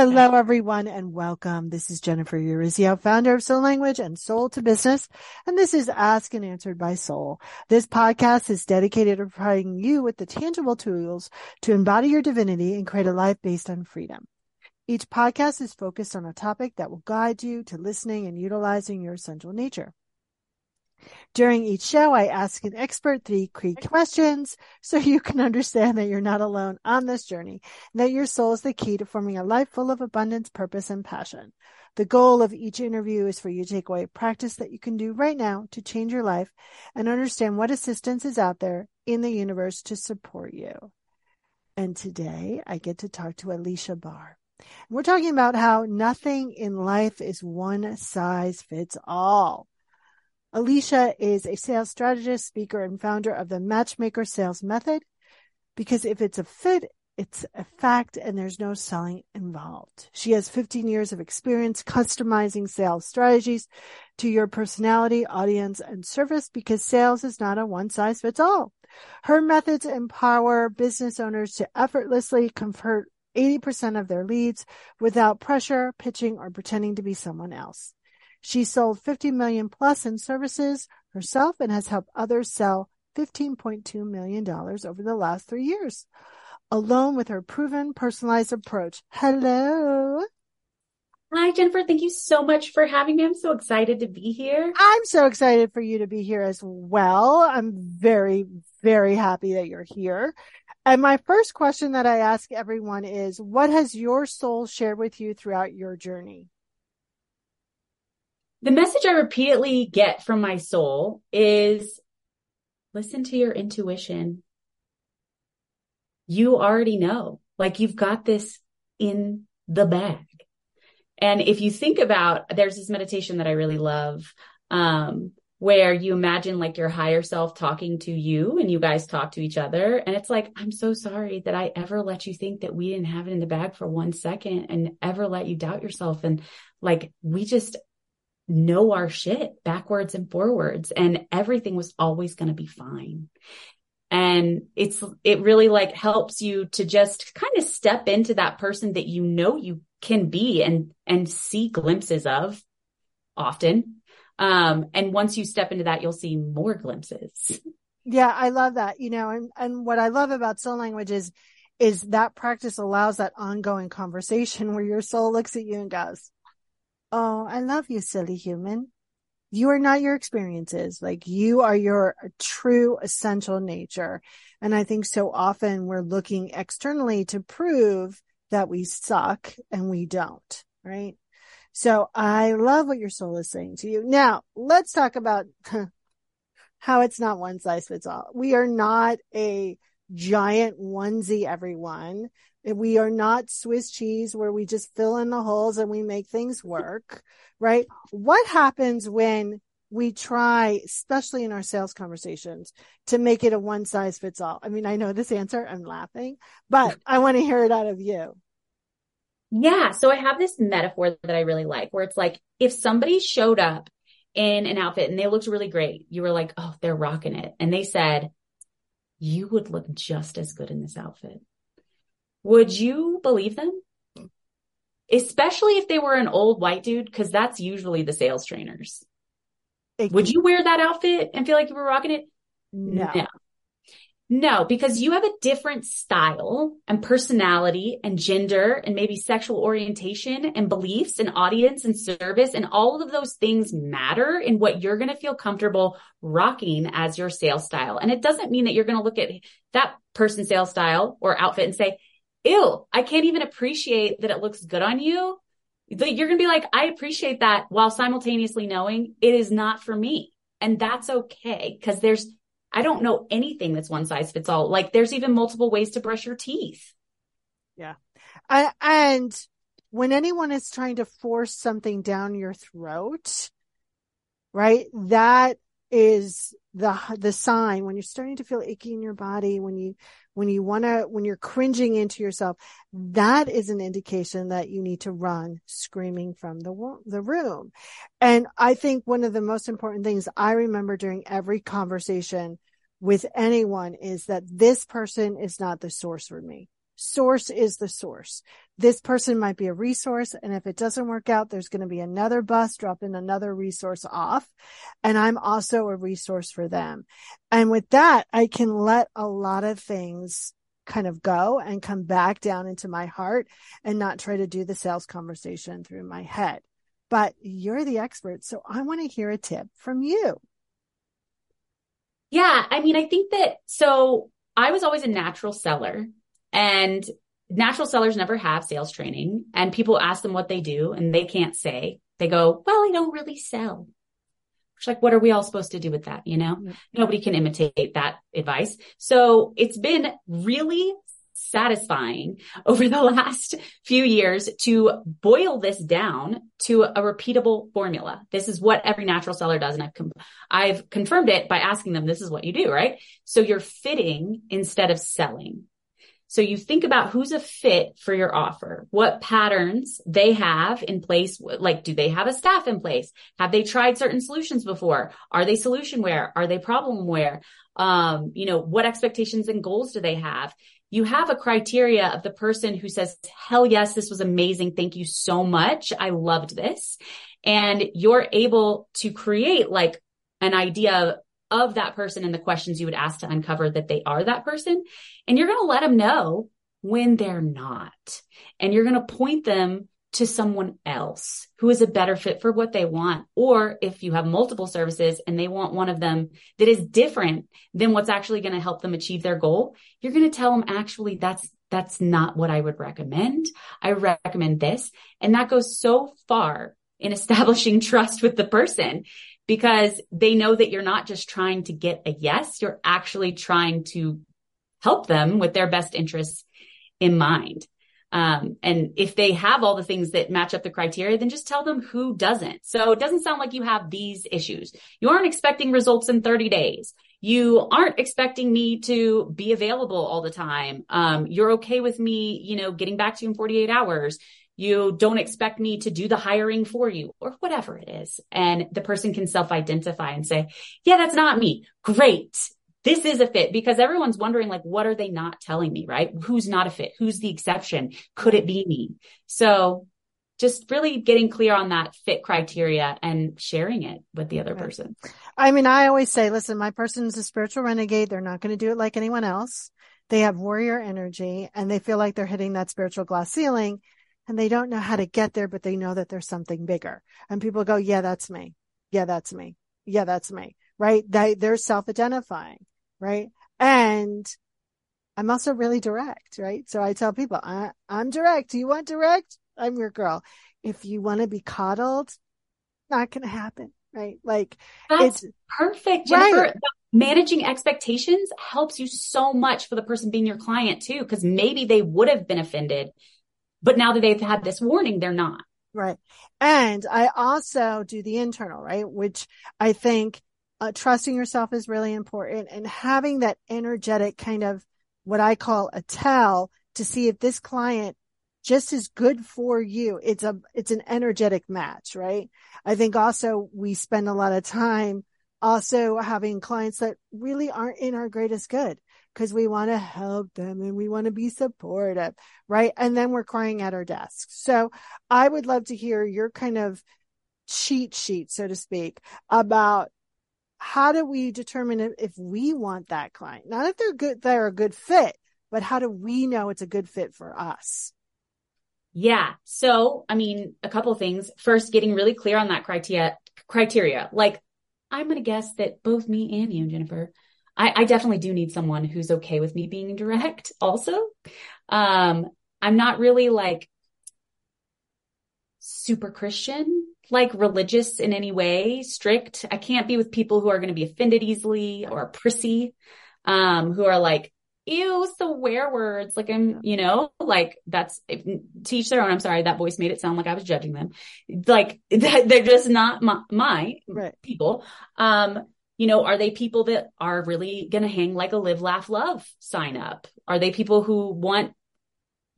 Hello, everyone, and welcome. This is Jennifer Urezzio, founder of Soul Language and Soul to Business. And this is Ask and Answered by Soul. This podcast is dedicated to providing you with the tangible tools to embody your divinity and create a life based on freedom. Each podcast is focused on a topic that will guide you to listening and utilizing your essential nature. During each show, I ask an expert three key questions so you can understand that you're not alone on this journey and that your soul is the key to forming a life full of abundance, purpose, and passion. The goal of each interview is for you to take away practice that you can do right now to change your life and understand what assistance is out there in the universe to support you. And today I get to talk to Aleasha Bahr. We're talking about how nothing in life is one size fits all. Aleasha is a sales strategist, speaker, and founder of the Matchmaker Sales Method. Because if it's a fit, it's a fact and there's no selling involved. She has 15 years of experience customizing sales strategies to your personality, audience, and service because sales is not a one size fits all. Her methods empower business owners to effortlessly convert 80% of their leads without pressure, pitching, or pretending to be someone else. She sold 50 million plus in services herself and has helped others sell $15.2 million over the last three years, alone with her proven personalized approach. Hello. Hi, Jennifer. Thank you so much for having me. I'm so excited to be here. I'm so excited for you to be here as well. I'm very, very happy that you're here. And my first question that I ask everyone is, what has your soul shared with you throughout your journey? The message I repeatedly get from my soul is listen to your intuition. You already know, like you've got this in the bag. And if you think about, there's this meditation that I really love, um, where you imagine like your higher self talking to you and you guys talk to each other. And it's like, I'm so sorry that I ever let you think that we didn't have it in the bag for one second and ever let you doubt yourself. And like, we just, know our shit backwards and forwards and everything was always going to be fine. And it's, it really like helps you to just kind of step into that person that you know you can be and, and see glimpses of often. Um, and once you step into that, you'll see more glimpses. Yeah, I love that. You know, and, and what I love about soul language is, is that practice allows that ongoing conversation where your soul looks at you and goes, Oh, I love you, silly human. You are not your experiences. Like you are your true essential nature. And I think so often we're looking externally to prove that we suck and we don't, right? So I love what your soul is saying to you. Now let's talk about how it's not one size fits all. We are not a giant onesie, everyone. We are not Swiss cheese where we just fill in the holes and we make things work, right? What happens when we try, especially in our sales conversations, to make it a one size fits all? I mean, I know this answer, I'm laughing, but I want to hear it out of you. Yeah. So I have this metaphor that I really like where it's like if somebody showed up in an outfit and they looked really great, you were like, oh, they're rocking it. And they said, you would look just as good in this outfit would you believe them? Especially if they were an old white dude, because that's usually the sales trainers. It would you wear that outfit and feel like you were rocking it? No. no. No, because you have a different style and personality and gender and maybe sexual orientation and beliefs and audience and service and all of those things matter in what you're going to feel comfortable rocking as your sales style. And it doesn't mean that you're going to look at that person's sales style or outfit and say, ew, I can't even appreciate that it looks good on you. You're going to be like, I appreciate that while simultaneously knowing it is not for me. And that's okay because there's, I don't know anything that's one size fits all. Like there's even multiple ways to brush your teeth. Yeah. I, and when anyone is trying to force something down your throat, right? That is the the sign when you're starting to feel icky in your body when you when you want to when you're cringing into yourself that is an indication that you need to run screaming from the the room. And i think one of the most important things i remember during every conversation with anyone is that this person is not the source for me source is the source. This person might be a resource. And if it doesn't work out, there's going to be another bus dropping another resource off. And I'm also a resource for them. And with that, I can let a lot of things kind of go and come back down into my heart and not try to do the sales conversation through my head. But you're the expert. So I want to hear a tip from you. Yeah. I mean, I think that so I was always a natural seller and natural sellers never have sales training and people ask them what they do and they can't say. They go, well, I don't really sell. It's like, what are we all supposed to do with that? You know, mm-hmm. nobody can imitate that advice. So it's been really satisfying over the last few years to boil this down to a repeatable formula. This is what every natural seller does. And I've, com- I've confirmed it by asking them, this is what you do, right? So you're fitting instead of selling. So you think about who's a fit for your offer, what patterns they have in place. Like, do they have a staff in place? Have they tried certain solutions before? Are they solutionware? Are they problemware? Um, you know, what expectations and goals do they have? You have a criteria of the person who says, hell yes, this was amazing. Thank you so much. I loved this. And you're able to create like an idea of that person and the questions you would ask to uncover that they are that person. And you're going to let them know when they're not. And you're going to point them to someone else who is a better fit for what they want. Or if you have multiple services and they want one of them that is different than what's actually going to help them achieve their goal, you're going to tell them actually that's that's not what I would recommend. I recommend this. And that goes so far in establishing trust with the person because they know that you're not just trying to get a yes, you're actually trying to help them with their best interests in mind. Um, and if they have all the things that match up the criteria, then just tell them who doesn't. So it doesn't sound like you have these issues. You aren't expecting results in 30 days. You aren't expecting me to be available all the time. Um, you're okay with me, you know, getting back to you in 48 hours you don't expect me to do the hiring for you or whatever it is. And the person can self identify and say, yeah, that's not me. Great. This is a fit because everyone's wondering, like, what are they not telling me? Right? Who's not a fit? Who's the exception? Could it be me? So just really getting clear on that fit criteria and sharing it with the other right. person. I mean, I always say, listen, my person is a spiritual renegade. They're not going to do it like anyone else. They have warrior energy and they feel like they're hitting that spiritual glass ceiling and they don't know how to get there, but they know that there's something bigger. And people go, yeah, that's me. Yeah, that's me. Yeah, that's me. Right. They, they're self-identifying. Right. And I'm also really direct. Right. So I tell people, I, I'm direct. Do you want direct? I'm your girl. If you want to be coddled, not going to happen. Right. Like That's it's perfect. Jennifer, right. managing expectations helps you so much for the person being your client too, because maybe they would have been offended but now that they've had this warning, they're not. Right. And I also do the internal, right? Which I think uh, trusting yourself is really important and having that energetic kind of what I call a tell to see if this client just as good for you. It's a, it's an energetic match, right? I think also we spend a lot of time also having clients that really aren't in our greatest good because we want to help them and we want to be supportive, right? And then we're crying at our desks. So I would love to hear your kind of cheat sheet, so to speak, about how do we determine if we want that client? Not if they're good, they're a good fit, but how do we know it's a good fit for us? Yeah. So, I mean, a couple things. First, getting really clear on that criteria, criteria. Like, I'm going to guess that both me and you, Jennifer, I, I definitely do need someone who's okay with me being direct also. Um, I'm not really like super Christian, like religious in any way, strict. I can't be with people who are going to be offended easily or prissy, um, who are like, ew, swear words. Like I'm, you know, like that's teach their own. I'm sorry. That voice made it sound like I was judging them. Like they're just not my, my right. people. Um, you know, are they people that are really going to hang like a live, laugh, love sign up? Are they people who want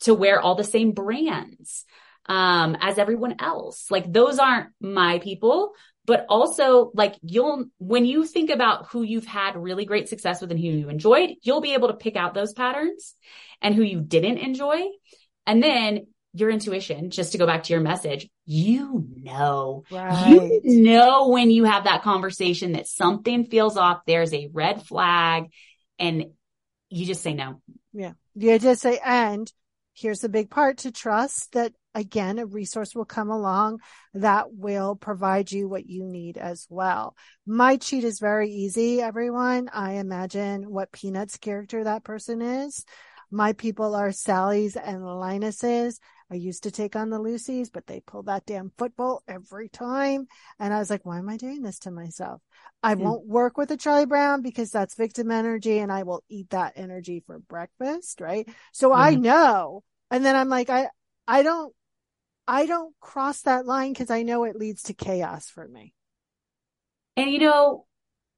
to wear all the same brands? Um, as everyone else. Like those aren't my people, but also like you'll, when you think about who you've had really great success with and who you enjoyed, you'll be able to pick out those patterns and who you didn't enjoy. And then your intuition, just to go back to your message, you know, right. you know, when you have that conversation that something feels off, there's a red flag and you just say no. Yeah. You just say, and here's the big part to trust that again, a resource will come along that will provide you what you need as well. My cheat is very easy, everyone. I imagine what Peanuts character that person is. My people are Sally's and Linus's. I used to take on the Lucy's, but they pull that damn football every time. And I was like, why am I doing this to myself? I mm. won't work with a Charlie Brown because that's victim energy and I will eat that energy for breakfast. Right. So mm. I know. And then I'm like, I, I don't, I don't cross that line because I know it leads to chaos for me. And you know,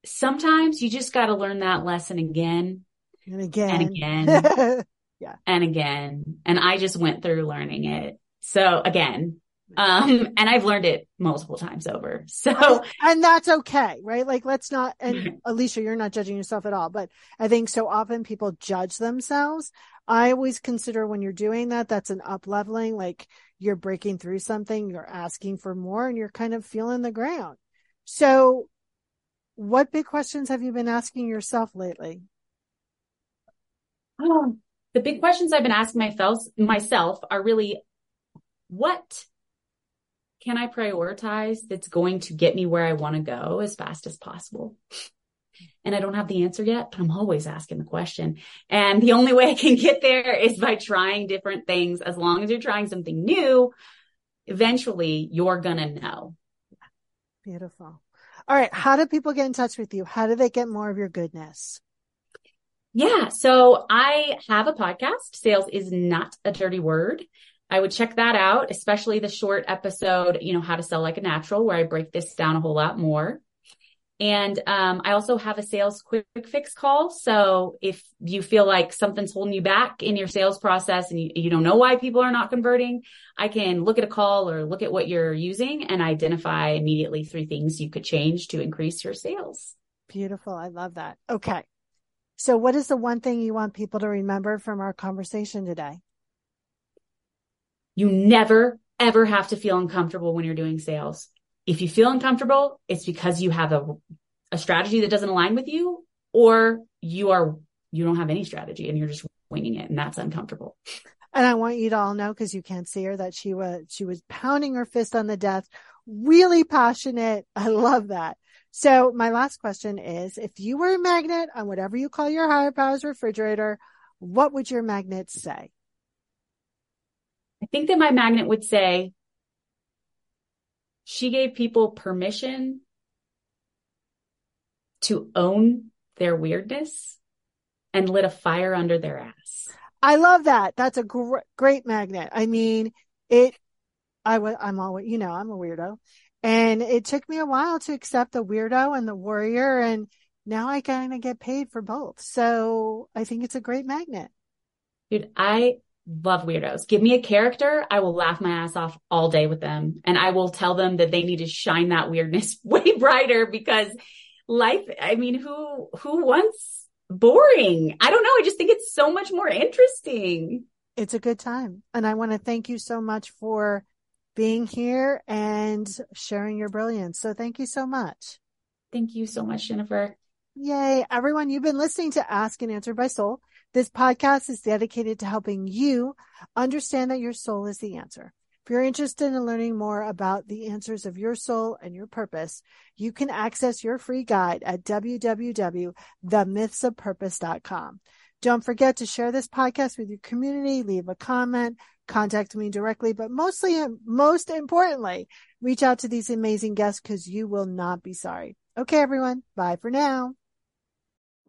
sometimes you just got to learn that lesson again and again and again yeah. And again, and I just went through learning it. So again, um, and I've learned it multiple times over. So, and that's okay, right? Like, let's not, and Aleasha, you're not judging yourself at all, but I think so often people judge themselves. I always consider when you're doing that, that's an up leveling, like you're breaking through something, you're asking for more and you're kind of feeling the ground. So what big questions have you been asking yourself lately? Oh, the big questions I've been asking myself, myself are really what can I prioritize that's going to get me where I want to go as fast as possible? And I don't have the answer yet, but I'm always asking the question. And the only way I can get there is by trying different things. As long as you're trying something new, eventually you're going to know. Beautiful. All right. How do people get in touch with you? How do they get more of your goodness? Yeah. So I have a podcast. Sales is not a dirty word. I would check that out, especially the short episode, you know, how to sell like a natural, where I break this down a whole lot more. And um, I also have a sales quick fix call. So if you feel like something's holding you back in your sales process and you, you don't know why people are not converting, I can look at a call or look at what you're using and identify immediately three things you could change to increase your sales. Beautiful. I love that. Okay. So what is the one thing you want people to remember from our conversation today? You never ever have to feel uncomfortable when you're doing sales. If you feel uncomfortable, it's because you have a, a strategy that doesn't align with you or you are, you don't have any strategy and you're just winging it and that's uncomfortable. And I want you to all know, cause you can't see her, that she was, she was pounding her fist on the desk, really passionate. I love that. So my last question is, if you were a magnet on whatever you call your higher powers refrigerator, what would your magnet say? I think that my magnet would say, she gave people permission to own their weirdness and lit a fire under their ass. I love that. That's a gr- great magnet. I mean, it, I was, I'm always, you know, I'm a weirdo and it took me a while to accept the weirdo and the warrior. And now I kind of get paid for both. So I think it's a great magnet. Dude, I love weirdos. Give me a character. I will laugh my ass off all day with them. And I will tell them that they need to shine that weirdness way brighter because life, I mean, who, who wants boring? I don't know. I just think it's so much more interesting. It's a good time. And I want to thank you so much for being here and sharing your brilliance. So thank you so much. Thank you so much, Jennifer. Yay. Everyone, you've been listening to Ask and Answer by Soul. This podcast is dedicated to helping you understand that your soul is the answer. If you're interested in learning more about the answers of your soul and your purpose, you can access your free guide at www.themythsofpurpose.com. Don't forget to share this podcast with your community, leave a comment, contact me directly, but mostly, most importantly, reach out to these amazing guests because you will not be sorry. Okay, everyone. Bye for now.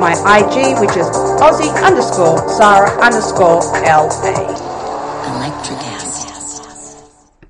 My IG, which is Aussie underscore Sarah underscore LA.